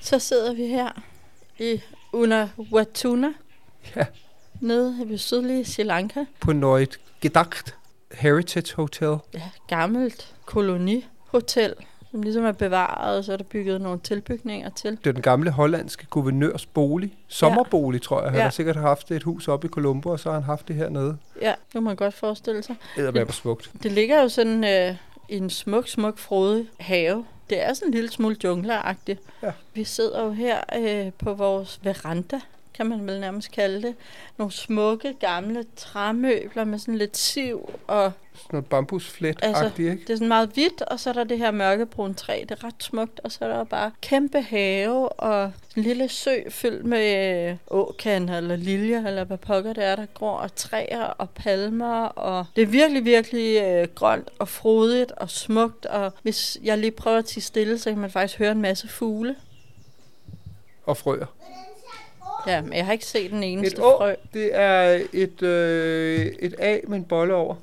Så sidder vi her i Unawatuna, Ja. nede ved sydlige Sri Lanka. På Nøjet Gedacht Heritage Hotel. Ja, gammelt kolonihotel, som ligesom er bevaret, og så er der bygget nogle tilbygninger til. Det er den gamle hollandske guvernørs bolig. Sommerbolig, tror jeg. Han Ja. har sikkert haft et hus oppe i Colombo, og så har han haft det hernede. Ja, det kan man godt forestille sig. Det er hvor smukt. Det ligger jo sådan øh, i en smuk, smuk, frodig have. Det er sådan en lille smule jungleragtigt. Ja. Vi sidder jo her øh, på vores veranda, kan man vel nærmest kalde det. Nogle smukke, gamle træmøbler med sådan lidt siv og Sådan noget bambusflet Altså, ikke? Det er sådan meget hvidt, og så er der det her mørkebrune træ. Det er ret smukt, og så er der bare kæmpe have og en lille sø fyldt med øh, åkan eller liljer, eller hvad pokker det er, der gror, og træer og palmer. Og det er virkelig, virkelig øh, grønt og frodigt og smukt. Og hvis jeg lige prøver at tige stille, så kan man faktisk høre en masse fugle. Og frøer. Ja, men jeg har ikke set den Et eneste å, frø. det er et, øh, et A med en bolle over.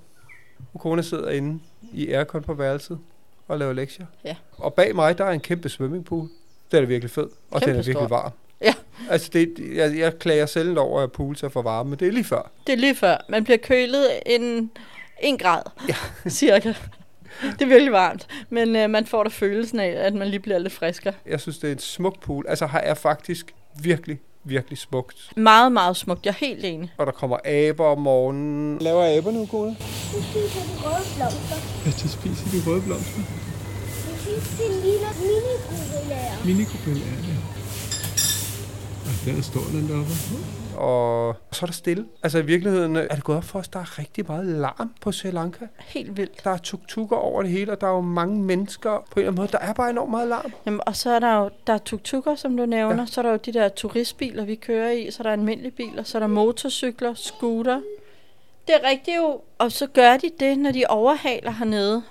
Og kone sidder inde i aircon på værelset og laver lektier. Ja. Og bag mig, der er en kæmpe swimmingpool. Den er virkelig fed, og den er Kæmpestor. virkelig varm. Ja. Altså, det, jeg, jeg klager selv over, at pools er for varme, men det er lige før. Det er lige før. Man bliver kølet en, en grad, ja. cirka. Det er virkelig varmt, men øh, man får da følelsen af, at man lige bliver lidt friskere. Jeg synes, det er en smuk pool. Altså, her er faktisk virkelig, virkelig smukt. Meget, meget smukt. Jeg er helt enig. Og der kommer aber om morgenen. Laver aber nu, kone? Nu spiser de røde blomster. Ja, de spiser de røde blomster. Jeg synes, det ligner mini-gorillaer. Minikopel er det. Og der står den deroppe. Og så er der stille. Altså, i virkeligheden er det gået op for os, der er rigtig meget larm på Sri Lanka. Helt vildt. Der er tuk-tukker over det hele, og der er jo mange mennesker på en eller anden måde. Der er bare enormt meget larm. Jamen, og så er der jo der er tuk-tukker, som du nævner. Ja. Så er der jo de der turistbiler, vi kører i. Så er der almindelige biler. Så er der motorcykler, scooter. Det er rigtigt jo. Og så gør de det, når de overhaler hernede.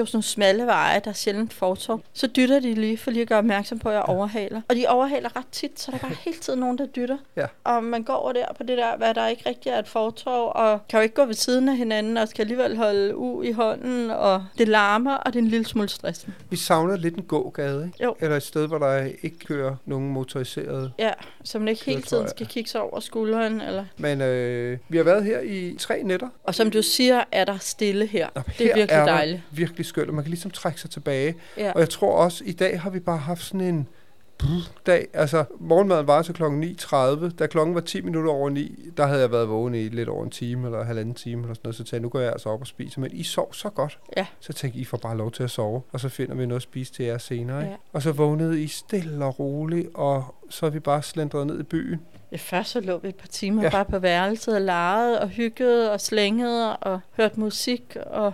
Er jo sådan nogle smalle veje, der er sjældent fortov. Så dytter de lige, for lige at gøre opmærksom på, at jeg overhaler. Og de overhaler ret tit, så der er bare hele tiden nogen, der dytter. Ja. Og man går over der på det der, hvad der ikke rigtig er et fortov, og kan jo ikke gå ved siden af hinanden, og skal alligevel holde u i hånden, og det larmer, og det er en lille smule stressende. Vi savner lidt en gågade, ikke? Jo. Eller et sted, hvor der ikke kører nogen motoriserede. Ja, så man ikke hele tiden skal kigge sig over skulderen. Eller... Men øh, vi har været her i tre nætter. Og som du siger, er der stille her. Og Det er her virkelig der dejligt. virkelig skønt, og man kan ligesom trække sig tilbage. Ja. Og jeg tror også, i dag har vi bare haft sådan en dag. Altså, morgenmaden var til klokken 9.30. Da klokken var 10 minutter over 9, der havde jeg været vågen i lidt over en time, eller halvanden time, eller sådan noget. Så tænkte jeg, nu går jeg altså op og spiser. Men I sov så godt. Ja. Så tænkte I får bare lov til at sove. Og så finder vi noget at spise til jer senere. Ikke? Ja. Og så vågnede I stille og roligt, og så er vi bare slendret ned i byen. Ja, først så lå vi et par timer ja. bare på værelset og legede og hyggede og slængede og hørte musik og,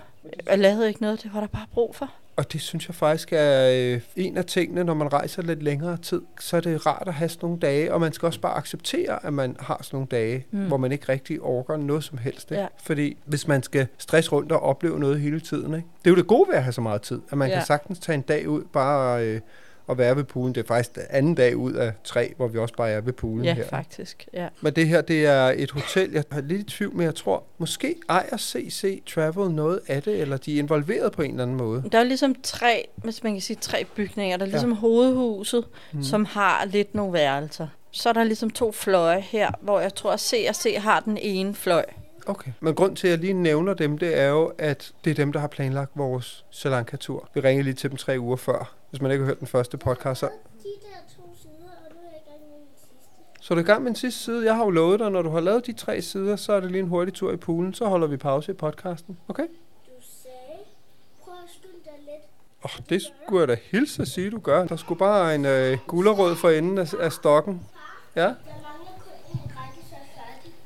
og lavede ikke noget. Det var der bare brug for. Og det synes jeg faktisk er øh, en af tingene, når man rejser lidt længere tid, så er det rart at have sådan nogle dage, og man skal også bare acceptere, at man har sådan nogle dage, mm. Hvor man ikke rigtig orker noget som helst. Ikke? Ja. Fordi hvis man skal stresse rundt og opleve noget hele tiden, ikke? det er jo det gode ved at have så meget tid, at man. Ja. kan sagtens tage en dag ud bare øh, og være ved poolen. Det er faktisk den anden dag ud af tre, hvor vi også bare er ved poolen Ja, her. faktisk. Ja. Men det her, det er et hotel, jeg er lidt i tvivl, men jeg tror, måske ejer CC Travel noget af det, eller de er involveret på en eller anden måde. Der er ligesom tre, hvis man kan sige tre bygninger. Der er Ja. ligesom ja. hovedhuset, mm. som har lidt nogle værelser. Så er der ligesom to fløje her, hvor jeg tror, at C og C har den ene fløj. Okay. Men grund til, at jeg lige nævner dem, det er jo, at det er dem, der har planlagt vores Sri Lanka-tur. Vi ringede lige til dem tre uger før. Hvis man ikke har hørt den første podcast, så, De der to sider, og du er i gang med den sidste. så er du i gang med den sidste side. Jeg har jo lovet dig, når du har lavet de tre sider, så er det lige en hurtig tur i poolen. Så holder vi pause i podcasten. Okay? Du sagde, prøv at skynde dig lidt. Åh, oh, det skulle jeg da hilse at sige, du gør. Der skulle bare en øh, gullerød for enden af, af stokken. Ja?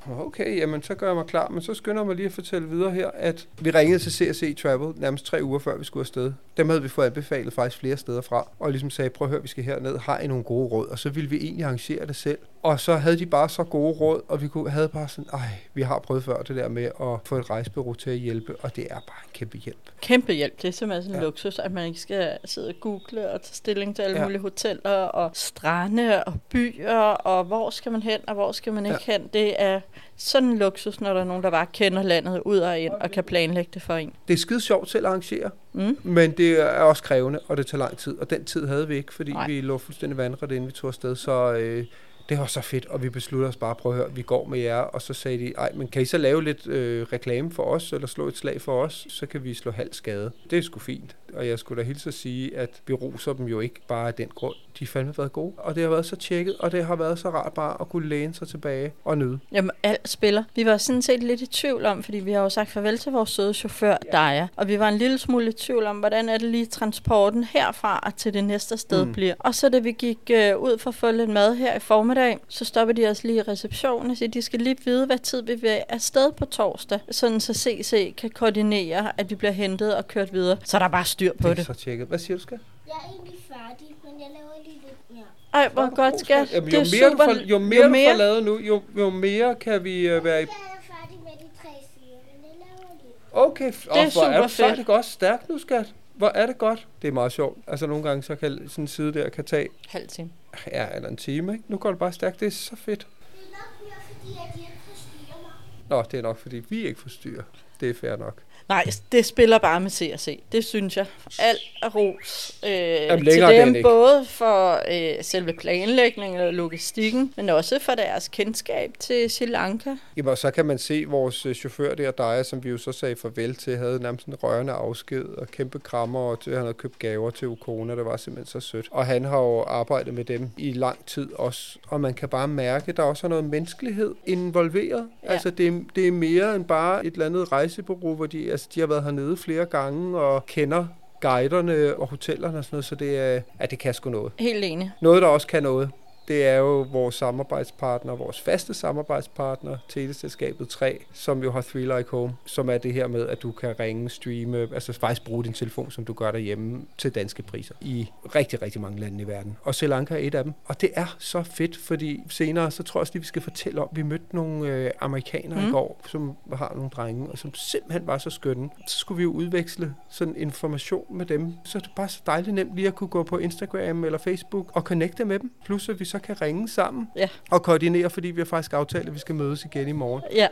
Okay, jamen så gør jeg mig klar, men så skynder jeg mig lige at fortælle videre her, at vi ringede til CSC Travel nærmest tre uger før vi skulle afsted. Dem havde vi fået anbefalet faktisk flere steder fra, og ligesom sagde, prøv at høre, vi skal herned, har I nogle gode råd? Og så ville vi egentlig arrangere det selv. Og så havde de bare så gode råd, og vi kunne, havde bare sådan, ej, vi har prøvet før det der med at få et rejsebureau til at hjælpe, og det er bare en kæmpe hjælp. Kæmpe hjælp. Det er simpelthen sådan en Ja. luksus, at man ikke skal sidde og google og tage stilling til alle Ja. mulige hoteller og strande og byer, og hvor skal man hen, og hvor skal man ikke ja. hen. Det er sådan en luksus, når der er nogen, der bare kender landet ud og ind og kan planlægge det for en. Det er skide sjovt selv at arrangere, Mm. men det er også krævende, og det tager lang tid. Og den tid havde vi ikke, fordi. Nej. vi lå fuldstændig vandret, inden vi tog afsted. Så øh, det var så fedt, og vi besluttede os bare, prøv at høre, vi går med jer. Og så sagde de, ej, men kan I så lave lidt øh, reklame for os, eller slå et slag for os, så kan vi slå halv skade. Det er sgu fint. Og jeg skulle da hilse at sige, at vi roser dem jo ikke bare af den grund. De har fandme været gode, og det har været så tjekket, og det har været så rart bare at kunne læne sig tilbage og nyde. Jamen, alt spiller. Vi var sådan set lidt i tvivl om, fordi vi har jo sagt farvel til vores søde chauffør, Daja. Og vi var en lille smule i tvivl om, hvordan er det lige transporten herfra og til det næste sted Mm. bliver. Og så da vi gik øh, ud for at få lidt mad her i formiddag, så stoppede de os lige i receptionen og siger, de skal lige vide, hvad tid vi vil afsted på torsdag, sådan så CC kan koordinere, at vi bliver hentet og kørt videre. Så der er bare styr på det det. er så tjekket. Hvad siger du, skal? Jeg er egentlig færdig, men jeg laver lige lidt mere. Ej, hvor godt, skat. Jamen, Det jo, er mere super. du får, jo mere, du får lavet nu, jo, jo mere kan vi øh, være i... Jeg er færdig med de tre sider, men jeg laver lidt. Okay, Det er og hvor er super du fedt. faktisk også stærk nu, skat. Hvor er det godt. Det er meget sjovt. Altså nogle gange, så kan sådan en side der kan tage Halv time. ja, eller en time, ikke? Nu går det bare stærkt. Det er så fedt. Det er nok mere, fordi at de ikke forstyrrer mig. Nå, det er nok, fordi vi ikke forstyrrer. Det er fair nok. Nej, det spiller bare med CRC. Det synes jeg. Alt er ros øh, til er den dem, ikke. både for øh, selve planlægningen og logistikken, men også for deres kendskab til Sri Lanka. Jamen, og så kan man se vores øh, chauffør der, Daja, som vi jo så sagde farvel til, havde nærmest en rørende afsked og kæmpe krammer, og til, han havde købt gaver til Ukona. Det var simpelthen så sødt. Og han har jo arbejdet med dem i lang tid også, og man kan bare mærke, at der også er noget menneskelighed involveret. Ja. Altså, det, er- det er mere end bare et eller andet rejsebureau, hvor de, altså, de har været hernede flere gange og kender guiderne og hotellerne og sådan noget, så det, er, ja, det kan sgu noget. Helt enig. Noget, der også kan noget, det er jo vores samarbejdspartner, vores faste samarbejdspartner, teleselskabet 3, som jo har Three Like Home, som er det her med, at du kan ringe, streame, altså faktisk bruge din telefon, som du gør derhjemme, til danske priser i rigtig, rigtig mange lande i verden. Og Sri Lanka er et af dem. Og det er så fedt, fordi senere, så tror jeg også lige, vi skal fortælle om, vi mødte nogle øh, amerikanere mm. i går, som har nogle drenge, og som simpelthen var så skønne. Så skulle vi jo udveksle sådan information med dem. Så er det bare så dejligt nemt lige at kunne gå på Instagram eller Facebook og connecte med dem. Plus at vi så kan ringe sammen Ja. og koordinere, fordi vi har faktisk aftalt, at vi skal mødes igen i morgen. Ja,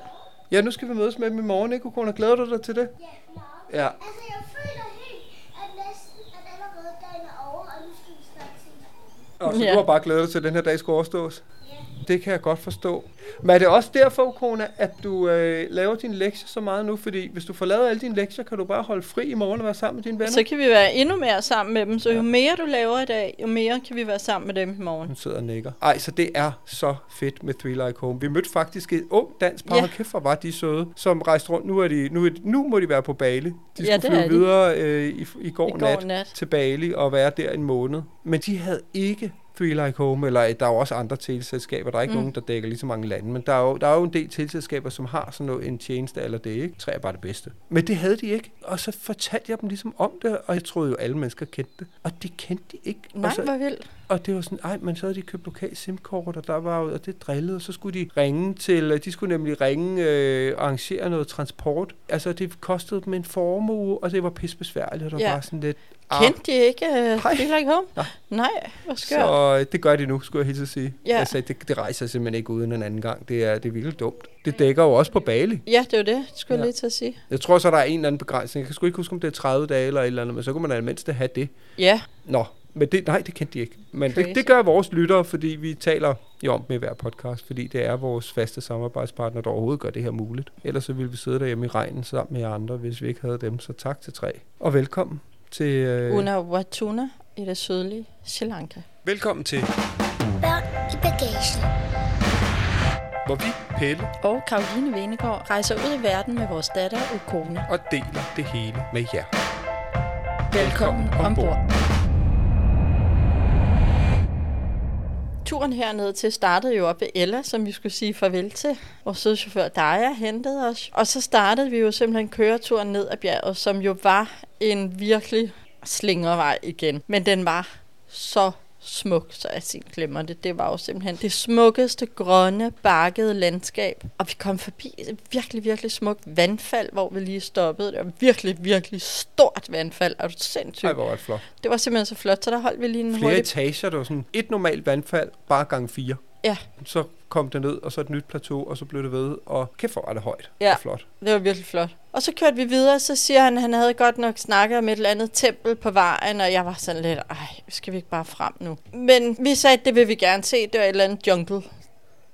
Ja, nu skal vi mødes med dem i morgen, ikke, Ukona? Glæder du dig til det? Ja, meget. Ja. Altså, jeg føler helt, at næsten, at allerede dagen er over, og nu skal vi starte til. Og så Ja. du har bare glædet dig til, at den her dag skulle overstås? Det kan jeg godt forstå. Men er det også derfor, Ukona, at du øh, laver dine lektier så meget nu? Fordi hvis du får lavet alle dine lektier, kan du bare holde fri i morgen og være sammen med dine venner? så kan vi være endnu mere sammen med dem. Så jo mere du laver i dag, jo mere kan vi være sammen med dem i morgen. Hun sidder og nikker. Ej, så det er så fedt med Three Like Home. Vi mødte faktisk et ung dansk par, Ja. ja. kæft hvor var de søde, som rejste rundt. Nu, er de, nu, er de, nu må de være på Bali. De Ja, skulle flyve er de. videre øh, i, i, går I går nat nat. til Bali og være der en måned. Men de havde ikke Three Like Home, eller der er jo også andre teleselskaber. Der er ikke mm. Mm. nogen, der dækker lige så mange lande, men der er jo, der er jo en del teleselskaber, som har sådan noget, en tjeneste eller det, ikke? Tre er bare det bedste. Men det havde de ikke, og så fortalte jeg dem ligesom om det, og jeg troede jo, alle mennesker kendte det. Og det kendte de ikke. Nej, og så, hvor vildt. Og det var sådan, ej, men så havde de købt lokal SIM-kort, og der var og det drillede, og så skulle de ringe til, de skulle nemlig ringe, øh, arrangere noget transport. Altså, det kostede dem en formue, og det var pissebesværligt, og det var Ja. bare sådan lidt, Kendte de ikke uh, Nej. Like Home? Nej. Nej, hvor skørt. så øh, det gør de nu, skulle jeg helt sige. Ja. Altså, det, det rejser simpelthen ikke uden en anden gang. Det er, det er virkelig dumt. Det dækker jo også på Bali. Ja, det var det, skulle jeg Ja. lige til at sige. Jeg tror så, der er en eller anden begrænsning. Jeg kan sgu ikke huske, om det er 30 dage eller et eller andet, men så kunne man da mindst have det. Ja, Nå, men det, nej, det kendte de ikke. Men det, Crazy. det gør vores lyttere, fordi vi taler jo om med hver podcast, fordi det er vores faste samarbejdspartner, der overhovedet gør det her muligt. Ellers så ville vi sidde derhjemme i regnen sammen med jer andre, hvis vi ikke havde dem. Så tak til tre. Og velkommen til... Øh, Una Watuna i det sydlige Sri Lanka. velkommen til, Børn i bagagen. hvor vi, Pelle, Og Karoline Venegård rejser ud i verden med vores datter Ukona. og deler det hele med jer. Velkommen ombord. Turen herned til startede jo op ved Ella, som vi skulle sige farvel til. Vores søde chauffør Daja hentede os. Og så startede vi jo simpelthen køreturen ned ad bjerget, som jo var en virkelig slingervej igen. Men den var så smuk, så jeg simpelthen glemmer det. Det var jo simpelthen det smukkeste, grønne, bakkede landskab. Og vi kom forbi et virkelig, virkelig smukt vandfald, hvor vi lige stoppede. Det var virkelig, virkelig stort vandfald. Er du sindssygt? Ej, hvor var det flot. Det var simpelthen så flot, så der holdt vi lige en Flere hurtig... etager, det var sådan et normalt vandfald, bare gang fire. Ja. Så kom det ned, og så et nyt plateau, og så blev det ved, og kæft hvor var det højt Ja. og flot. Det var virkelig flot. Og så kørte vi videre, så siger han, at han havde godt nok snakket om et eller andet tempel på vejen, og jeg var sådan lidt, ej, skal vi ikke bare frem nu? Men vi sagde, at det vil vi gerne se, det var et eller andet jungle.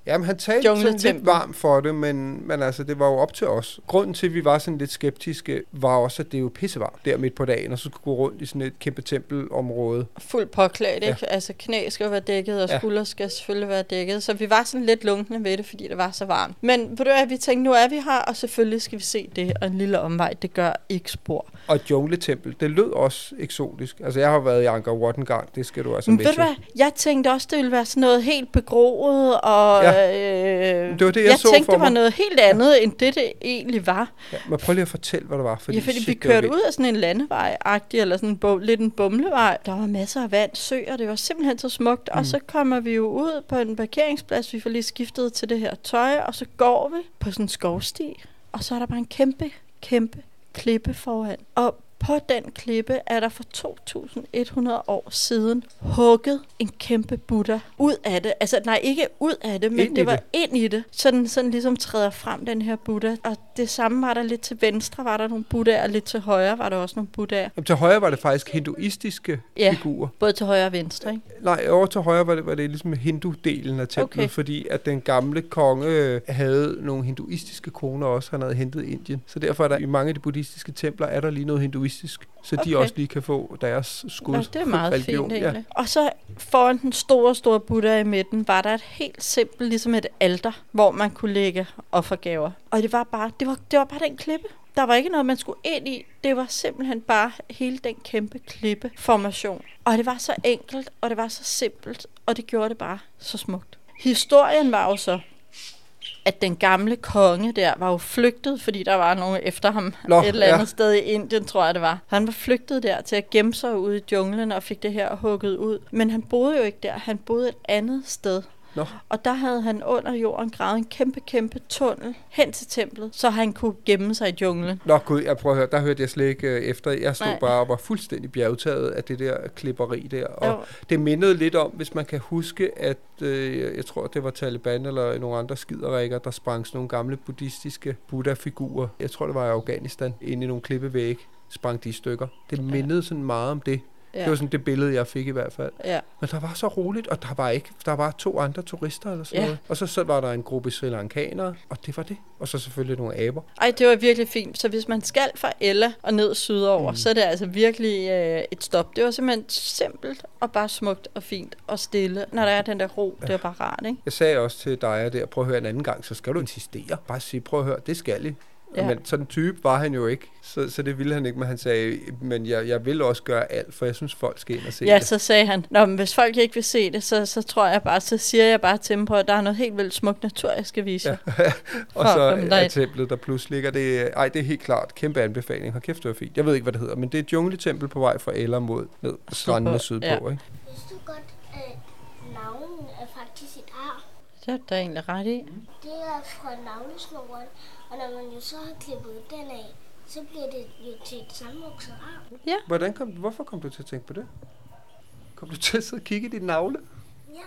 Jamen, han talte sådan lidt varmt for det, men, men altså, det var jo op til os. Grunden til, at vi var sådan lidt skeptiske, var også, at det er jo pissevarmt der midt på dagen, og så skulle gå rundt i sådan et kæmpe tempelområde. Fuldt påklædt, Ja. ikke? Altså knæ skal være dækket, og Ja. skuldre skal selvfølgelig være dækket. Så vi var sådan lidt lunkne ved det, fordi det var så varmt. Men ved du hvad, vi tænkte, nu er vi her, og selvfølgelig skal vi se det. Og en lille omvej, det gør ikke spor. Og et jungletempel, det lød også eksotisk. Altså, jeg har været i Angkor Wat en gang, det skal du altså Men ved du hvad, jeg tænkte også, det ville være sådan noget helt begroet, og øh, Det var det, jeg jeg så tænkte, for det var noget helt andet, end det, det egentlig var. Ja, men prøv lige at fortælle, hvad det var. Fordi, ja, fordi shit, vi kørte ud af sådan en landevej-agtig, eller sådan en bum, lidt en bumlevej. Der var masser af vand, søer, det var simpelthen så smukt. Mm. Og så kommer vi jo ud på en parkeringsplads, vi får lige skiftet til det her tøj, og så går vi på sådan en skovsti, og så er der bare en kæmpe, kæmpe klippe foran. Og på den klippe er der for 2100 år siden hugget en kæmpe Buddha ud af det. Altså nej, ikke ud af det, men Ind det var det. ind i det. Så den sådan ligesom træder frem, den her Buddha. Og det samme var der lidt til venstre, var der nogle Buddhaer, og lidt til højre var der også nogle Buddhaer. Jamen, til højre var det faktisk hinduistiske Ja. figurer. Både til højre og venstre, ikke? Nej, over til højre var det, var det ligesom hindu-delen af templet, Okay. fordi at den gamle konge øh, havde nogle hinduistiske koner også, han havde hentet i Indien. Så derfor er der i mange af de buddhistiske templer, er der lige noget hinduistisk, så okay. de også lige kan få deres skud. Ja, det er meget religion. fint egentlig. Ja. Og så foran den store, store Buddha i midten, var der et helt simpelt, ligesom et alter, hvor man kunne lægge offergaver. Og det var bare, det var, det var bare den klippe. Der var ikke noget, man skulle ind i. Det var simpelthen bare hele den kæmpe klippeformation. Og det var så enkelt, og det var så simpelt, og det gjorde det bare så smukt. Historien var jo så, at den gamle konge der var jo flygtet, fordi der var nogen efter ham Nå, et eller andet ja. sted i Indien, tror jeg det var. Han var flygtet der til at gemme sig ude i junglen og fik det her hugget ud. Men han boede jo ikke der, han boede et andet sted. Nå. Og der havde han under jorden gravet en kæmpe, kæmpe tunnel hen til templet, så han kunne gemme sig i junglen. Nå gud, jeg prøver at høre, der hørte jeg slet ikke øh, efter. Jeg stod Nej. Bare og var fuldstændig bjergtaget af det der klipperi der. Og Jo. det mindede lidt om, hvis man kan huske, at øh, jeg tror, det var Taliban eller nogle andre skiderikker, der sprang sådan nogle gamle buddhistiske Buddha-figurer. Jeg tror, det var i Afghanistan, inde i nogle klippevæg sprang de i stykker. Det mindede sådan meget om det. Ja. Det var sådan det billede, jeg fik i hvert fald. ja. Men der var så roligt, og der var ikke, der var to andre turister eller sådan Ja. noget. Og så, så var der en gruppe sri lankanere, og det var det. Og så selvfølgelig nogle aber. Ej, det var virkelig fint. Så hvis man skal fra Ella og ned sydover, mm. så er det altså virkelig øh, et stop. Det var simpelthen simpelt og bare smukt og fint og stille. Når der er den der ro, det er bare rart, ikke? Jeg sagde også til dig der, prøv at høre en anden gang, så skal du insistere. Bare sige, prøv at høre, det skal I. Ja. Ja. Men sådan en type var han jo ikke, så, så det ville han ikke, men han sagde, men jeg, jeg vil også gøre alt, for jeg synes, folk skal ind og se Ja, det. så sagde han, Nå, men hvis folk ikke vil se det, så, så tror jeg bare, så siger jeg bare til dem på, at der er noget helt vildt smukt natur, jeg skal vise jer. og så er templet, der pludselig ligger, det, ej, det er helt klart, kæmpe anbefaling. Hold kæft, det var fint. Jeg ved ikke, hvad det hedder, men det er et jungletempel på vej fra Eller mod ned strandene sydpå, ja. ikke? Vidste du godt, at navnen er faktisk et ar? Det er der egentlig ret i. Det er fra navlesnoren, og når man jo så har klippet den af, så bliver det jo til et sammenvokset ar. Hvordan kom, hvorfor kom du til at tænke på det? Kom du til at sidde og kigge i dit navle? Ja.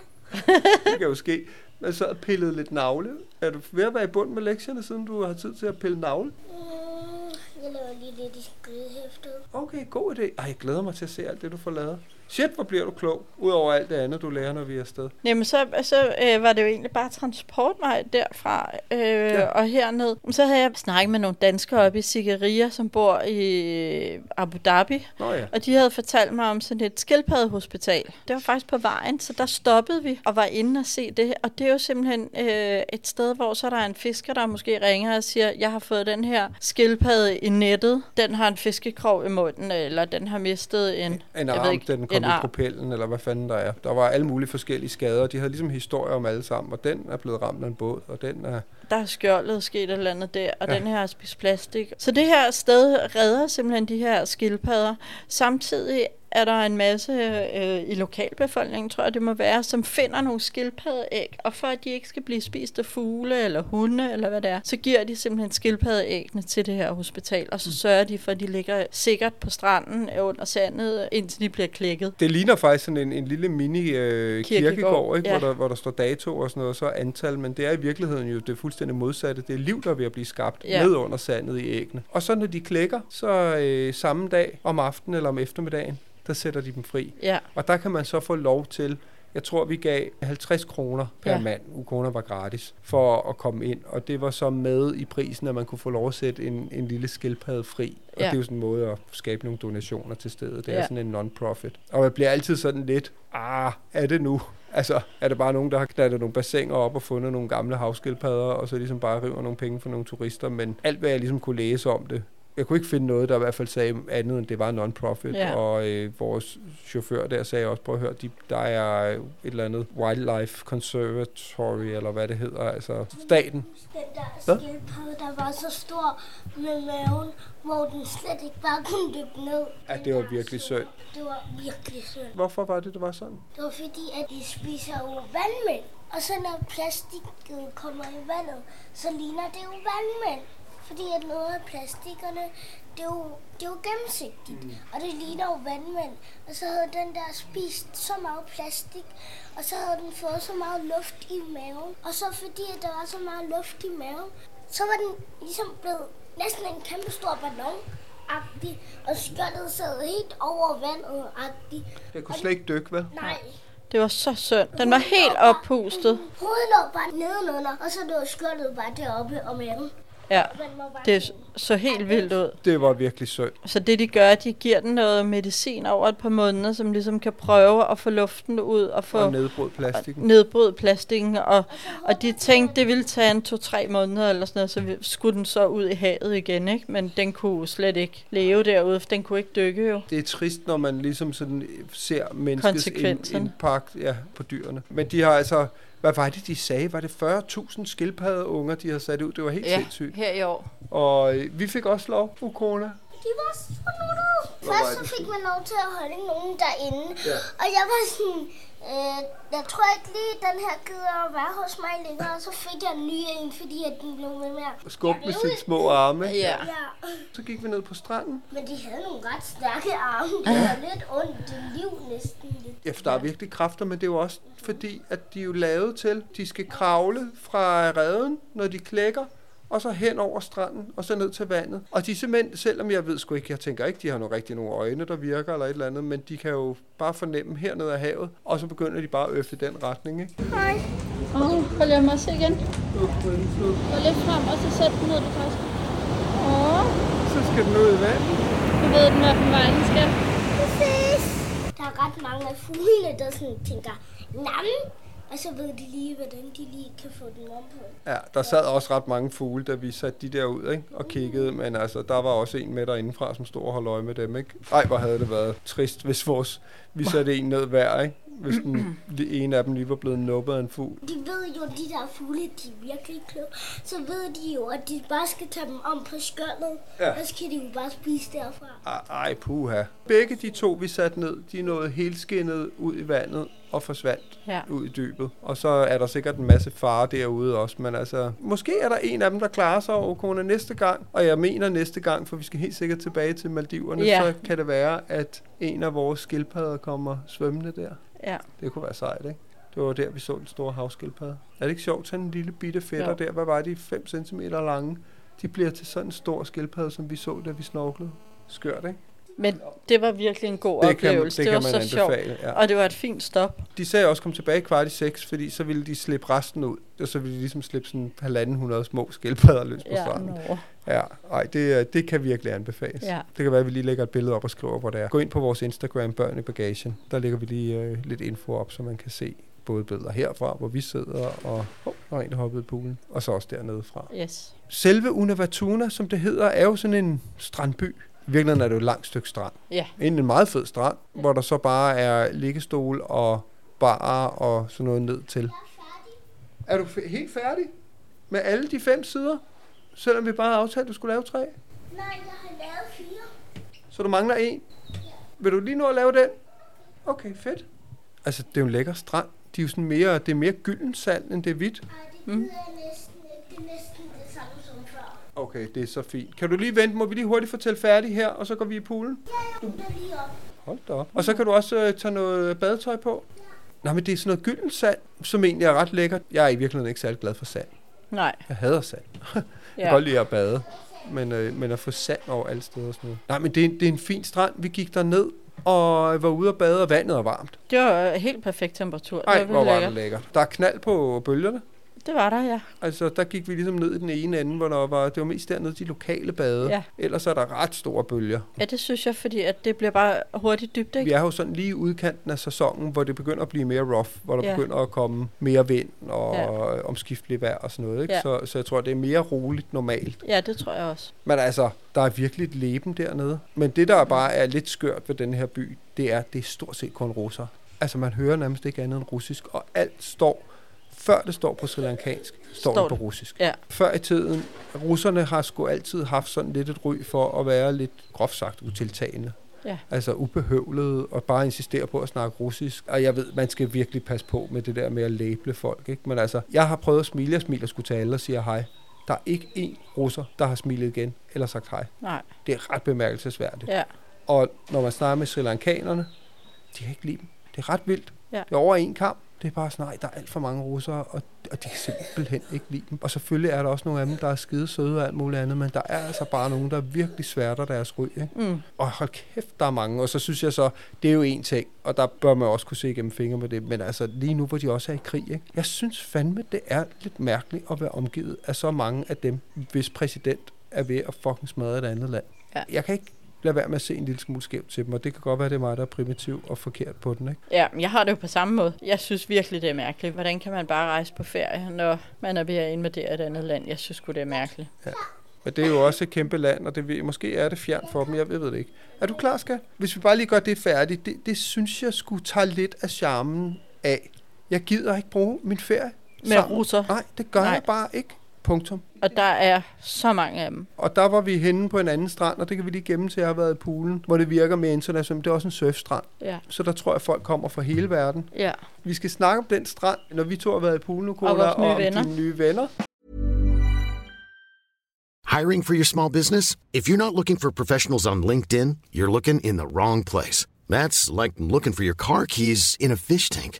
Det kan jo ske. Man så og pillede lidt navle. Er du ved at være i bund med lektierne, siden du har tid til at pille navle? Mm, jeg laver lige lidt i skridehæftet. Okay, god idé. Ej, jeg glæder mig til at se alt det, du får lavet. Shit, hvor bliver du klog. Udover alt det andet, du lærer, når vi er afsted. Jamen, så, så øh, var det jo egentlig bare transportvej derfra øh, ja. og herned. Så havde jeg snakket med nogle danskere oppe i Sigeria, som bor i Abu Dhabi. Nå ja. Og de havde fortalt mig om sådan et skildpaddehospital. Det var faktisk på vejen, så der stoppede vi og var inde og se det. Og det er jo simpelthen øh, et sted, hvor så er der en fisker, der måske ringer og siger, jeg har fået den her skildpadde i nettet. Den har en fiskekrog i munden, eller den har mistet en, En jeg arm, ved ikke, den i arm. propellen, eller hvad fanden der er. Der var alle mulige forskellige skader, og de havde ligesom historier om alle sammen, og den er blevet ramt af en båd, og den er... Der er skjoldet sket et eller andet der, og ja. den her har spist plastik. Så det her sted redder simpelthen de her skildpadder. Samtidig er der en masse øh, i lokalbefolkningen, tror jeg det må være, som finder nogle skildpaddeæg, og for at de ikke skal blive spist af fugle eller hunde eller hvad det er, så giver de simpelthen skildpaddeæggene til det her hospital, og så sørger de for, at de ligger sikkert på stranden under sandet, indtil de bliver klækket. Det ligner faktisk sådan en, en lille mini øh, kirkegård, Kirkegård, ikke? ja. Hvor, der, hvor der står dato og sådan noget, og så antal, men det er i virkeligheden jo det fuldstændig modsatte. Det er liv, der er ved at blive skabt Ja. ned under sandet i æggene. Og så når de klækker, så øh, samme dag om aftenen eller om eftermiddagen, der sætter de dem fri. Ja, Og der kan man så få lov til, jeg tror vi gav 50 kroner per ja. Mand, kroner var gratis, for at komme ind. Og det var så med i prisen, at man kunne få lov at sætte en, en lille skildpadde fri. Og Ja. det er jo sådan en måde at skabe nogle donationer til stedet. Det er Ja. sådan en non-profit. Og jeg bliver altid sådan lidt, ah, er det nu? Altså, er det bare nogen, der har knaldet nogle bassiner op og fundet nogle gamle havskildpadder, og så ligesom bare river nogle penge for nogle turister? Men alt, hvad jeg ligesom kunne læse om det, jeg kunne ikke finde noget, der i hvert fald sagde andet, end det var non-profit. Ja. Og øh, vores chauffør der sagde også, prøv at høre, de, der er et eller andet wildlife conservatory, eller hvad det hedder, altså staten. Den der skildpadde, der var så stor med maven, hvor den slet ikke bare kunne dykke ned. Ja, det var virkelig synd. Det var virkelig synd. Hvorfor var det, det var sådan? Det var fordi, at de spiser jo vandmænd. Og så når plastikket kommer i vandet, så ligner det jo vandmænd. Fordi at noget af plastikkerne, det er jo, det er jo gennemsigtigt. Mm. Og det ligner jo vandmænd. Og så havde den der spist så meget plastik, og så havde den fået så meget luft i maven. Og så fordi at der var så meget luft i maven, så var den ligesom blevet næsten en kæmpe stor ballon. -agtig, og skjoldet sad helt over vandet -agtig. Jeg kunne slet ikke dykke, vel? Nej, det var så synd. Den var helt oppustet. Hovedet lå bare nedenunder, og så lå skjoldet bare deroppe om maven. Ja, det så helt vildt ud. Det var virkelig synd. Så det de gør, de giver den noget medicin over et par måneder, som ligesom kan prøve at få luften ud og få Og nedbrud plastikken. nedbryde plastikken. Og, og de tænkte, det ville tage en to-tre måneder eller sådan noget, så vi- skulle den så ud i havet igen, ikke? Men den kunne slet ikke leve derude, for den kunne ikke dykke jo. Det er trist, når man ligesom sådan ser menneskets impact ja, på dyrene. Men de har altså, hvad var det, de sagde? Var det 40.000 skildpaddeunger, de har sat ud? Det var helt sindssygt. her i år. Og øh, vi fik også lov, Ukona. De var så nuttede. Først så fik man lov til at holde nogen derinde. Ja. Og jeg var sådan, øh, jeg tror ikke lige, den her gider at være hos mig længere. Og så fik jeg en ny en, fordi at den blev ved med at... Skub med sine små arme. Ja. Ja, Så gik vi ned på stranden. men de havde nogle ret stærke arme. Det var lidt ondt i liv næsten lidt. Ja, for der er virkelig kræfter, men det er jo også fordi, at de er jo lavet til, de skal kravle fra redden, når de klækker, og så hen over stranden, og så ned til vandet. Og de simpelthen, selvom jeg ved sgu ikke, jeg tænker ikke, de har nogle rigtig nogle øjne, der virker eller et eller andet, men de kan jo bare fornemme hernede af havet, og så begynder de bare at øfte den retning, ikke? Hej. Åh, oh, hold jeg mig se igen. Gå lidt frem, og så sæt den ned, du først. Åh, Så skal den ud i vandet. du ved den, vej den skal. Præcis. Der er ret mange af fuglene, der sådan tænker, nam. Og så ved de lige, hvordan de lige kan få den om på. Ja, der sad også ret mange fugle, da vi satte de der ud, ikke? Og kiggede, men altså, der var også en med derindefra, som stod og holdt øje med dem, ikke? Ej, hvor havde det været trist, hvis vores, vi satte en ned hver, ikke? Hvis den, en af dem lige var blevet nuppet af en fugl. De ved jo, at de der fugle, de er virkelig kloge. Så ved de jo, at de bare skal tage dem om på skjoldet. Ja. Og så kan de jo bare spise derfra. Ej, ej, puha. Begge de to, vi satte ned, de nåede helskinnet ud i vandet og forsvandt Ja. ud i dybet. Og så er der sikkert en masse fare derude også, men altså, måske er der en af dem, der klarer sig over corona næste gang. Og jeg mener næste gang, for vi skal helt sikkert tilbage til Maldiverne, Ja. så kan det være, at en af vores skildpadder kommer svømmende der. Ja. Det kunne være sejt, ikke? Det var der, vi så den store havskildpadde. Er det ikke sjovt, sådan en lille bitte fætter Jo. der? Hvad var de? 5 cm lange. De bliver til sådan en stor skildpadde, som vi så, da vi snorklede. Skørt, ikke? Men det var virkelig en god Det kan- oplevelse. det Det, kan var man så sjovt. ja. Og det var et fint stop. De sagde også, kom tilbage kvart i seks, fordi så ville de slippe resten ud. Og så ville de ligesom slippe sådan halvanden hundrede små skildpadder løs på Ja, stranden. nå. Ja, ej, det, er- det kan virkelig anbefales. Ja. Det kan være, at vi lige lægger et billede op og skriver, hvor det er. Gå ind på vores Instagram, Børn i Bagagen. Der lægger vi lige øh, lidt info op, så man kan se både billeder herfra, hvor vi sidder, og oh, der er en, der hoppede i poolen, og så også dernede fra. Yes. Selve Unavatuna, som det hedder, er jo sådan en strandby. Virkeligheden er det jo et langt stykke strand. Ja. Egentlig en meget fed strand, hvor der så bare er liggestol og barer og sådan noget ned til. Er du f- helt færdig med alle de fem sider? Selvom vi bare har aftalt, at du skulle lave tre? Nej, jeg har lavet fire. Så du mangler en? Vil du lige nå at lave den? Okay, fedt. Altså, det er jo en lækker strand. De er jo sådan mere, det er mere gylden sand, end det er hvidt. Ej, det jeg næsten. Det er næsten det samme som før. Okay, det er så fint. Kan du lige vente? Må vi lige hurtigt fortælle færdig her, og så går vi i poolen? Ja, jeg lige op. Hold da op. Og så kan du også øh, tage noget badetøj på. Nej, men det er sådan noget gylden sand, som egentlig er ret lækkert. Jeg er i virkeligheden ikke særlig glad for sand. Nej. Jeg hader sand. Jeg kan Ja. godt lide at bade. Men, øh, men at få sand over alle steder og sådan noget. Nej, men det er, det er en fin strand. Vi gik der ned og var ude og bade, og vandet er varmt. Det var helt perfekt temperatur. Ej, det var hvor var lækkert. det lækkert. Der er knald på bølgerne. Det var der, ja. Altså, der gik vi ligesom ned i den ene ende, hvor der var, det var mest dernede de lokale bade. Ja. Ellers er der ret store bølger. Ja, det synes jeg, fordi at det bliver bare hurtigt dybt, Vi ikke? er jo sådan lige udkanten af sæsonen, hvor det begynder at blive mere rough, hvor der Ja. begynder at komme mere vind og Ja. ja. omskiftelig vejr og sådan noget. Ikke? Ja. Så, så jeg tror, det er mere roligt normalt. Ja, det tror jeg også. Men altså, der er virkelig et leben dernede. Men det, der bare er lidt skørt ved den her by, det er, det er stort set kun russer. Altså, man hører nærmest ikke andet end russisk, og alt står, før det står på sri lankansk, står, Står det på russisk. Ja. Før i tiden, russerne har sgu altid haft sådan lidt et ry for at være lidt, groft sagt, utiltagende. Ja. Altså ubehøvlet og bare insistere på at snakke russisk. Og jeg ved, man skal virkelig passe på med det der med at label folk. Ikke? Men altså, jeg har prøvet at smile. Jeg smiler sgu til alle og siger hej. Der er ikke én russer, der har smilet igen eller sagt hej. Nej. Det er ret bemærkelsesværdigt. Ja. Og når man snakker med sri lankanerne, de kan ikke lide dem. Det er ret vildt. Ja. Det er over en kamp. Det er bare sådan, nej, der er alt for mange russere, og, og de kan simpelthen ikke lide dem. Og selvfølgelig er der også nogle af dem, der er skide søde og alt muligt andet, men der er altså bare nogen, der virkelig sværter deres ry. Ikke? Mm. Og hold kæft, der er mange. Og så synes jeg så, det er jo en ting, og der bør man også kunne se igennem fingre med det. Men altså lige nu, hvor de også er i krig, ikke? jeg synes fandme, det er lidt mærkeligt at være omgivet af så mange af dem, hvis præsident er ved at fucking smadre et andet land. Ja. Jeg kan ikke lade være med at se en lille smule skævt til dem, og det kan godt være, det er mig, der er primitiv og forkert på den. Ikke? Ja, men jeg har det jo på samme måde. Jeg synes virkelig, det er mærkeligt. Hvordan kan man bare rejse på ferie, når man er ved at invadere et andet land? Jeg synes sgu, det er mærkeligt. Men det er jo også et kæmpe land, og det måske er det fjern for dem, jeg ved det ikke. Er du klar, skal? Hvis vi bare lige gør det færdigt, det, det synes jeg skulle tage lidt af charmen af. Jeg gider ikke bruge min ferie Med sammen. russer. Nej, det gør. Nej. jeg bare ikke. Punktum. Og der er så mange af dem. Og der var vi henne på en anden strand, og det kan vi lige gemme til, at jeg har været i poolen, hvor det virker mere internationalt. Det er også en surfstrand, Ja. så der tror jeg, folk kommer fra hele verden. Ja. Vi skal snakke om den strand, når vi to har været i poolen nu, Cola, vores nye og om venner. dine nye venner. Hiring for your small business? If you're not looking for professionals on LinkedIn, you're looking in the wrong place. That's like looking for your car keys in a fish tank.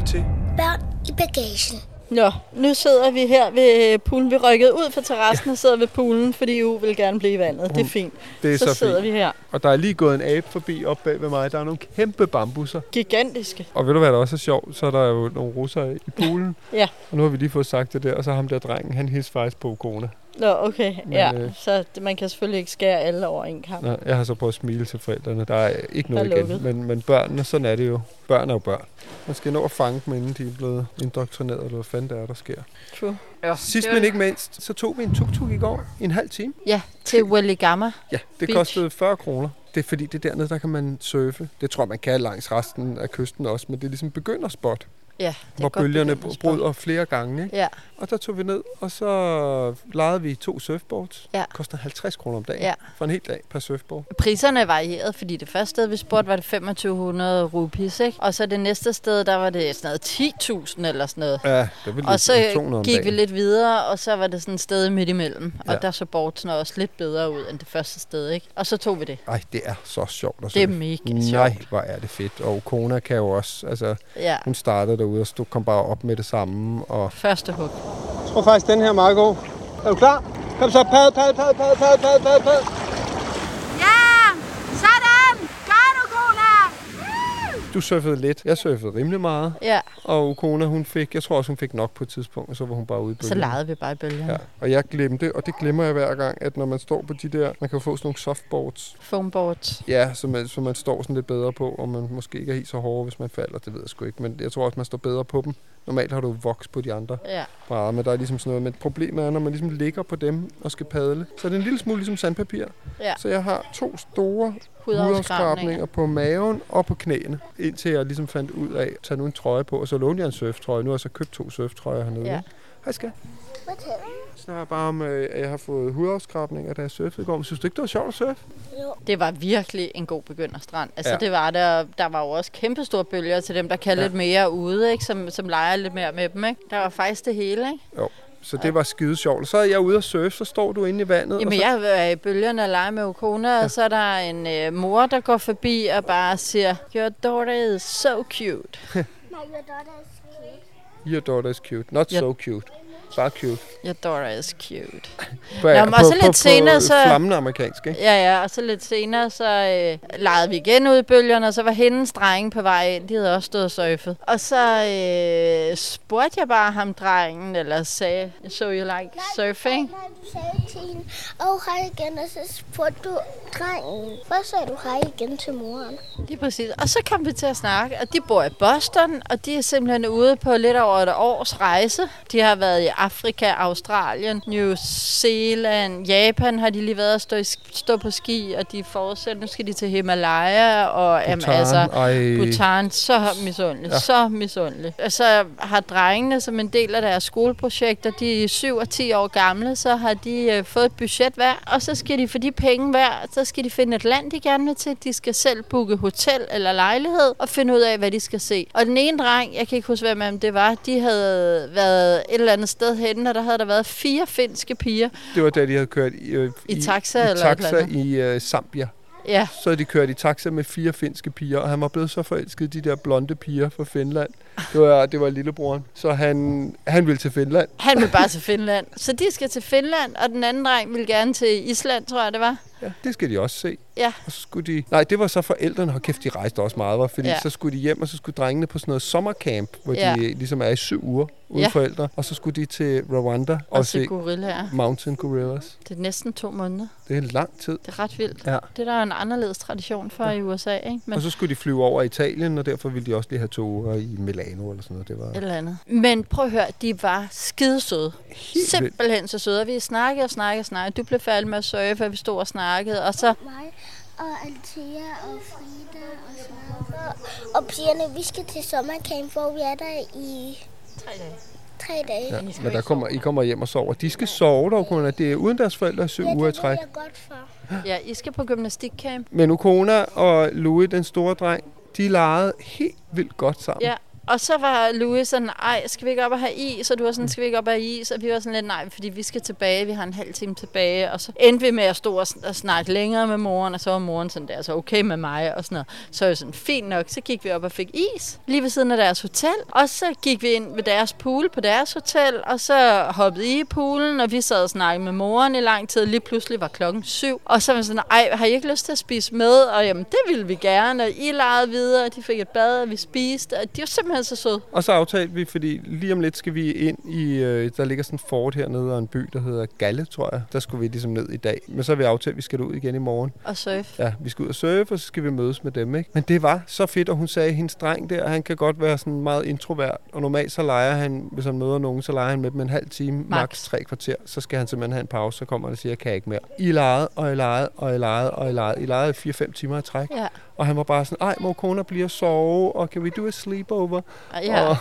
lytter til Børn i bagagen. Nå, nu sidder vi her ved poolen. Vi rykkede ud fra terrassen og sidder ved poolen, fordi U vil gerne blive i vandet. Det er fint. Det er så, så sidder fint. vi her. Og der er lige gået en abe forbi op bag ved mig. Der er nogle kæmpe bambusser. Gigantiske. Og ved du, hvad der også er sjovt? Så er der jo nogle russere i poolen. Ja. Og nu har vi lige fået sagt det der. Og så ham der drengen, han hilser faktisk på corona. Nå, okay. Men, ja, øh, så man kan selvfølgelig ikke skære alle over en kamp. Nå, jeg har så prøvet at smile til forældrene. Der er ikke noget Der er igen. Men, men børnene, sådan er det jo. Børn er jo børn. Man skal nå at fange dem, inden de er blevet indoktrineret, eller hvad fanden det er, der sker. True. Ja, Sidst men ikke mindst, så tog vi en tuk-tuk i går i en halv time. Ja, til Welligama. Ja, det Beach. kostede 40 kroner. Det er fordi, det er dernede, der kan man surfe. Det tror jeg, man kan langs resten af kysten også, men det er ligesom begynderspot. Ja, hvor bølgerne bryder flere gange. Ikke? Ja, Og der tog vi ned, og så lejede vi to surfboards. Ja. Det koster 50 kroner om dagen Ja. for en hel dag per surfboard. priserne varierede, fordi det første sted, vi spurgte, var det 2500 rupees, ikke? Og så det næste sted, der var det sådan noget 10.000 eller sådan noget. Ja, det vil Og så 200 om gik vi lidt videre, og så var det sådan et sted midt imellem. Ja. Og der så boardsene også lidt bedre ud end det første sted, ikke? Og så tog vi det. Ej, det er så sjovt at Det er mega sjovt. Nej, hvor er det fedt. Og Kona kan jo også, altså, Ja, hun startede derude og stod, kom bare op med det samme. Og første hug. jeg tror faktisk, den her er meget god. Er du klar? Kom så, pad, pad, pad, pad, pad, pad, pad, pad. Du surfede lidt. Jeg surfede rimelig meget. Ja, Og Kona, hun fik, jeg tror også, hun fik nok på et tidspunkt, og så var hun bare ude i så bølgerne. legede vi bare i bølgerne. Ja, og jeg glemte, og det glemmer jeg hver gang, at når man står på de der, man kan få sådan nogle softboards, Foamboards. ja, så man, så man står sådan lidt bedre på, og man måske ikke er helt så hård, hvis man falder, det ved jeg sgu ikke, men jeg tror også, man står bedre på dem. Normalt har du voks på de andre Ja, brædder, men der er ligesom sådan noget, men problemet er, når man ligesom ligger på dem og skal padle, så er det en lille smule ligesom sandpapir. ja. Så jeg har to store Hudafskrabninger. på maven og på knæene, indtil jeg ligesom fandt ud af at tage nu en trøje på, og så lånte jeg en surftrøje. Nu har jeg så købt to surftrøjer hernede. Ja. Hej skat. Fortæl. Jeg snakker bare om, øh, at jeg har fået hudafskrabninger, da jeg surfede i går. Men synes du ikke, det var sjovt at surfe? Jo. Det var virkelig en god begynderstrand. Altså Ja. det var der, der var jo også kæmpe store bølger til dem, der kan Ja. lidt mere ude, ikke? Som, som leger lidt mere med dem. Ikke? Der var faktisk det hele. Ikke? Så det var skide sjovt. Så er jeg ude at surfe, så står du inde i vandet. Jamen og så, jeg er i bølgerne og leger med Okona, ja. og så er der en øh, mor, der går forbi og bare siger, Your daughter is so cute. My your daughter is cute. Your daughter is cute. Not Ja. so cute. Bare cute. Your daughter is cute. På, Nå, men også lidt senere, så- Flammende amerikansk, ikke? Ja, ja, og så lidt senere, så øh, legede vi igen ud i bølgerne, og så var hendes drenge på vej ind. De havde også stået og surfet. Og så øh, spurgte jeg bare ham, drengen, eller sagde, so you like surfing? Nej, du sagde til hende, og hej igen, og så spurgte du drengen. Først sagde du hej igen til moren. Lige præcis. Og så kom vi til at snakke, og de bor i Boston, og de er simpelthen ude på lidt over et års rejse. De har været i Afrika, Australien, New Zealand, Japan har de lige været at stå, i, stå på ski, og de fortsætter, nu skal de til Himalaya, og jamen, Bhutan, altså, ej. Bhutan, så misundelig, Ja. så misundelig. Og så har drengene som en del af deres skoleprojekter, de er 7 og 10 år gamle, så har de øh, fået et budget hver, og så skal de for de penge hver, så skal de finde et land, de gerne vil til. De skal selv booke hotel eller lejlighed og finde ud af, hvad de skal se. Og den ene dreng, jeg kan ikke huske, hvem det var, de havde været et eller andet sted henne, og der havde der været fire finske piger. Det var da de havde kørt i, øh, I taxa i, eller taxa eller i øh, Zambia. Ja, Så de kørt i taxa med fire finske piger, og han var blevet så forelsket i de der blonde piger fra Finland. Det var, det var lillebroren. Så han, han ville til Finland. han vil bare til Finland. Så de skal til Finland, og den anden dreng vil gerne til Island, tror jeg det var. Ja, det skal de også se. Ja. Og så skulle de... Nej, det var så forældrene. Hold kæft, de rejste også meget, var, fordi ja. Så skulle de hjem, og så skulle drengene på sådan noget sommercamp, hvor ja. De ligesom er i syv uger uden Ja. forældre. Og så skulle de til Rwanda og, Og se gorillaer. Mountain Gorillas. Det er næsten to måneder. Det er en lang tid. Det er ret vildt. Ja. Det er der en anderledes tradition for ja. i USA, ikke? Men Og så skulle de flyve over Italien, og derfor ville de også lige have to uger i Milano eller sådan noget. Det var et eller andet. Men prøv at høre, de var skidesøde. helt vildt. Simpelthen så søde. Og vi snakkede og snakkede og snakkede. Du blev færdig med at surfe, og vi stod og snakkede. Og så, Mig og Althea og Frida og sådan noget. Og pigerne, vi skal til sommercamp, hvor vi er der i tre dage. tre dage. Ja, men der kommer, I kommer hjem og sover. De skal sove dog, kun, at det er uden deres forældre i syv ja, uger i det træk. jeg godt for. Ja, I skal på gymnastikcamp. Men Ukona og Louis, den store dreng, de legede helt vildt godt sammen. Ja, og så var Louis sådan, ej, skal vi ikke op og have is? Og du var sådan, skal vi ikke op og have is? Og vi var sådan lidt, nej, fordi vi skal tilbage, vi har en halv time tilbage. Og så endte vi med at stå og, og snakke længere med moren, og så var moren sådan der, så okay med mig og sådan noget. Så var jeg sådan, fint nok, så gik vi op og fik is, lige ved siden af deres hotel. Og så gik vi ind ved deres pool på deres hotel, og så hoppede I i poolen, og vi sad og snakkede med moren i lang tid. Lige pludselig var klokken syv, og så var sådan, ej, har I ikke lyst til at spise med? Og jamen, det ville vi gerne, og I legede videre, og de fik et bad, og vi spiste, og de var simpelthen så søde. Og så aftalte vi, fordi lige om lidt skal vi ind i, øh, der ligger sådan en fort hernede, og en by, der hedder Galle, tror jeg. Der skulle vi ligesom ned i dag. Men så har vi aftalt, at vi skal ud igen i morgen. Og surf. Ja, vi skal ud og surfe, og så skal vi mødes med dem, ikke? Men det var så fedt, og hun sagde, at hendes dreng der, han kan godt være sådan meget introvert. Og normalt så leger han, hvis han møder nogen, så leger han med dem en halv time, max, Max. tre kvarter. Så skal han simpelthen have en pause, så kommer han og siger, jeg kan ikke mere. I legede, og I legede, og I legede, og I legede. I legede 4-5 timer i træk. Ja. Og han var bare sådan, ej, mor kone bliver sove, og kan vi do a sleepover? Ja. Og,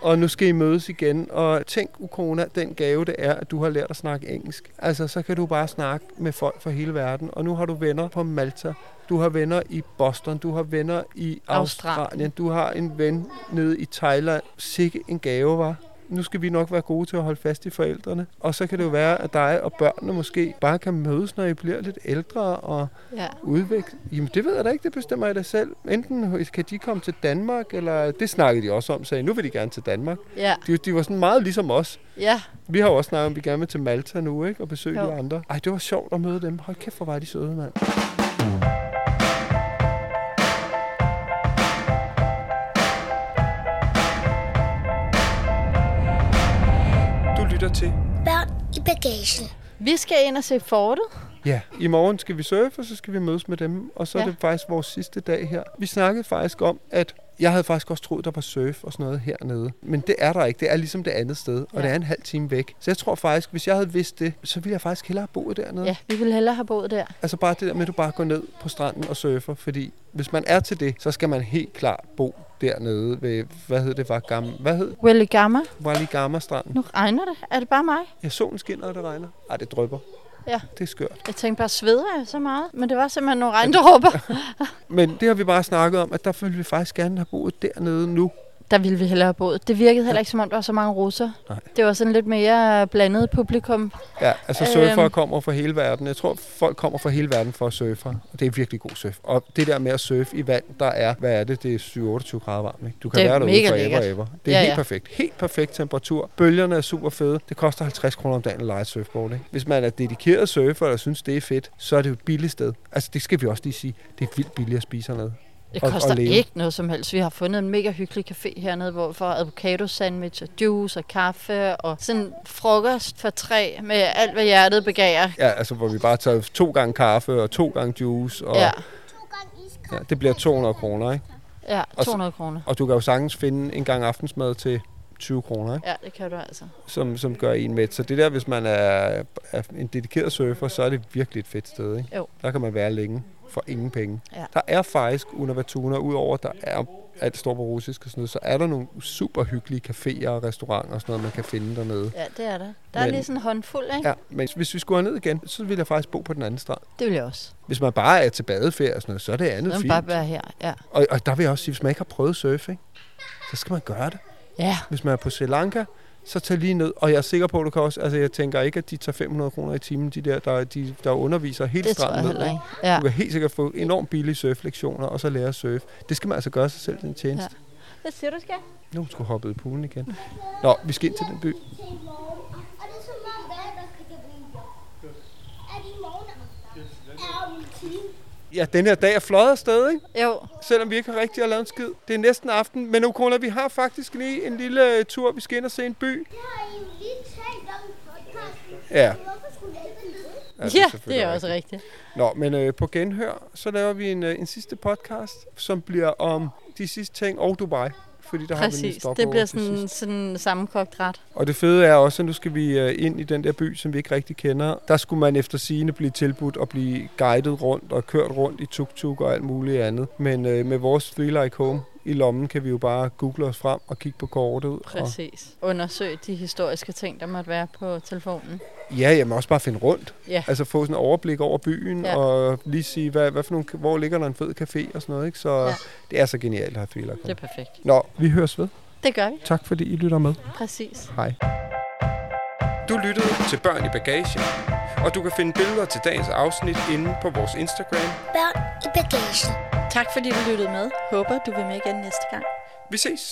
og nu skal I mødes igen. Og tænk, Ukona, den gave det er, at du har lært at snakke engelsk. Altså, så kan du bare snakke med folk fra hele verden. Og nu har du venner på Malta. Du har venner i Boston. Du har venner i Australien. Australien. Du har en ven nede i Thailand. Sikke en gave, var. Nu skal vi nok være gode til at holde fast i forældrene. Og så kan det jo være, at dig og børnene måske bare kan mødes, når I bliver lidt ældre og ja. udvikle. Jamen det ved jeg da ikke, det bestemmer jeg da selv. Enten kan de komme til Danmark, eller det snakkede de også om, sagde nu vil de gerne til Danmark. Ja. De, de var sådan meget ligesom os. Ja. Vi har jo også snakket om, at vi gerne vil til Malta nu, ikke? Og besøge Jo. de andre. Ej, det var sjovt at møde dem. Hold kæft, hvor var de søde, mand. Bagagen. Vi skal ind og se fortet. Ja, i morgen skal vi surfe, og så skal vi mødes med dem. Og så ja. er det faktisk vores sidste dag her. Vi snakkede faktisk om, at jeg havde faktisk også troet, der var surf og sådan noget hernede. Men det er der ikke. Det er ligesom det andet sted, og Ja. det er en halv time væk. Så jeg tror faktisk, hvis jeg havde vidst det, så ville jeg faktisk hellere have boet dernede. Ja, vi ville hellere have boet der. Altså bare det der med, at du bare går ned på stranden og surfer. Fordi hvis man er til det, så skal man helt klart bo dernede ved, hvad hed det, var gammel, hvad hed Willy Gamma. Waligama stranden. Nu regner det. Er det bare mig? Ja, solen skinner, og det regner. Ej, det drypper. Ja. Det er skørt. Jeg tænkte bare, sveder jeg så meget? Men det var simpelthen nogle regndråber. Men det har vi bare snakket om, at der ville vi faktisk gerne have boet dernede nu. Der ville vi hellere have boet. Det virkede heller ikke, som om der var så mange russer. Nej. Det var sådan lidt mere blandet publikum. Ja, altså surfere Øhm. kommer fra hele verden. Jeg tror, folk kommer fra hele verden for at surfe. Og det er virkelig god surf. Og det der med at surfe i vand, der er, hvad er det? Det er 7-28 grader varmt. Ikke? Du kan Det være derude for ever, lækkert. ever. Det er Ja, helt ja. perfekt. Helt perfekt temperatur. Bølgerne er super fede. Det koster 50 kroner om dagen at lege et surfboard. Ikke? Hvis man er dedikeret surfer og synes, det er fedt, så er det jo et billigt sted. Altså, det skal vi også lige sige. Det er vildt billigt at spise hernede. Det koster og leve. ikke noget som helst. Vi har fundet en mega hyggelig café hernede, hvor får avocado sandwich og juice og kaffe og sådan frokost for tre med alt, hvad hjertet begærer. Ja, altså, hvor vi bare tager to gange kaffe og to gange juice. Og, Ja, To gange iskold. ja, det bliver 200 kroner, ikke? ja, Og så- 200 kroner. Og du kan jo sagtens finde en gang aftensmad til 20 kroner, ikke? Ja, det kan du altså. som, som gør en med. Så det der, hvis man er, er en dedikeret surfer, så er det virkelig et fedt sted. Ikke? Jo. Der kan man være længe for ingen penge. Ja. Der er faktisk under Vatuna, udover der er alt står på russisk og sådan noget, så er der nogle super hyggelige caféer og restauranter og sådan noget, man kan finde dernede. Ja, det er der. Der er Men- lige sådan en håndfuld, ikke? Ja, men hvis vi skulle ned igen, så ville jeg faktisk bo på den anden strand. Det vil jeg også. Hvis man bare er til badeferie og sådan noget, så er det andet Så fint. bare være her. Ja. Og, og der vil jeg også sige, hvis man ikke har prøvet surfing, så skal man gøre det. ja. Hvis man er på Sri Lanka, så tag lige ned. Og jeg er sikker på, at du kan også... Altså, jeg tænker ikke, at de tager 500 kroner i timen, de der, der, de, der underviser jeg stranden ned. ikke? Ja. Du kan helt sikkert få enormt billige surflektioner, og så lære at surfe. Det skal man altså gøre sig selv den tjeneste. Hvad siger du, skal? Nu skulle hoppet i poolen igen. Nå, vi skal ind til den by. til i morgen. Og det er som om, hvad der kan blive Er det i morgen? Er om en time? Ja, den her dag er fløjet afsted, ikke? Jo, Selvom vi ikke har rigtig at lave en skid. Det er næsten aften, men Ukona, vi har faktisk lige en lille øh, tur. Vi skal ind og se en by. Det har I jo lige talt om podcasten. Ja. Jeg ikke vide? ja, det er også rigtigt. Nå, men øh, på genhør, så laver vi en, øh, en sidste podcast, som bliver om de sidste ting og Dubai. Fordi der har vi en Præcis. stop Det bliver sådan, sådan en sammenkogt ret. Og det fede er også, at nu skal vi øh, ind i den der by, som vi ikke rigtig kender. Der skulle man efter sigende blive tilbudt og blive guidet rundt og kørt rundt i tuk-tuk og alt muligt andet. Men øh, med vores Three Like Home i lommen kan vi jo bare google os frem og kigge på kortet. Og, Præcis. Undersøg de historiske ting, der måtte være på telefonen. ja, jamen også bare finde rundt. Ja. Altså få sådan en overblik over byen Ja. og lige sige, hvad, hvad for nogle, hvor ligger der en fed café og sådan noget. Ikke? Så Ja. det er så genialt at have Like Det er perfekt. Nå, vi høres ved. Det gør vi. Tak fordi I lytter med. Præcis. Hej. Du lyttede til Børn i Bagagen, og du kan finde billeder til dagens afsnit inde på vores Instagram. Børn i bagagen. Tak fordi du lyttede med. Håber, du vil med igen næste gang. Vi ses!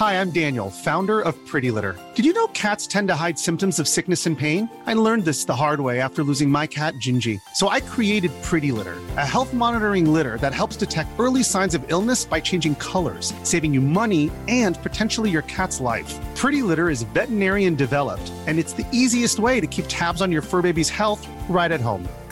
Hi, I'm Daniel, founder of Pretty Litter. Did you know cats tend to hide symptoms of sickness and pain? I learned this the hard way after losing my cat, Gingy. So I created Pretty Litter, a health monitoring litter that helps detect early signs of illness by changing colors, saving you money and potentially your cat's life. Pretty Litter is veterinarian developed, and it's the easiest way to keep tabs on your fur baby's health right at home.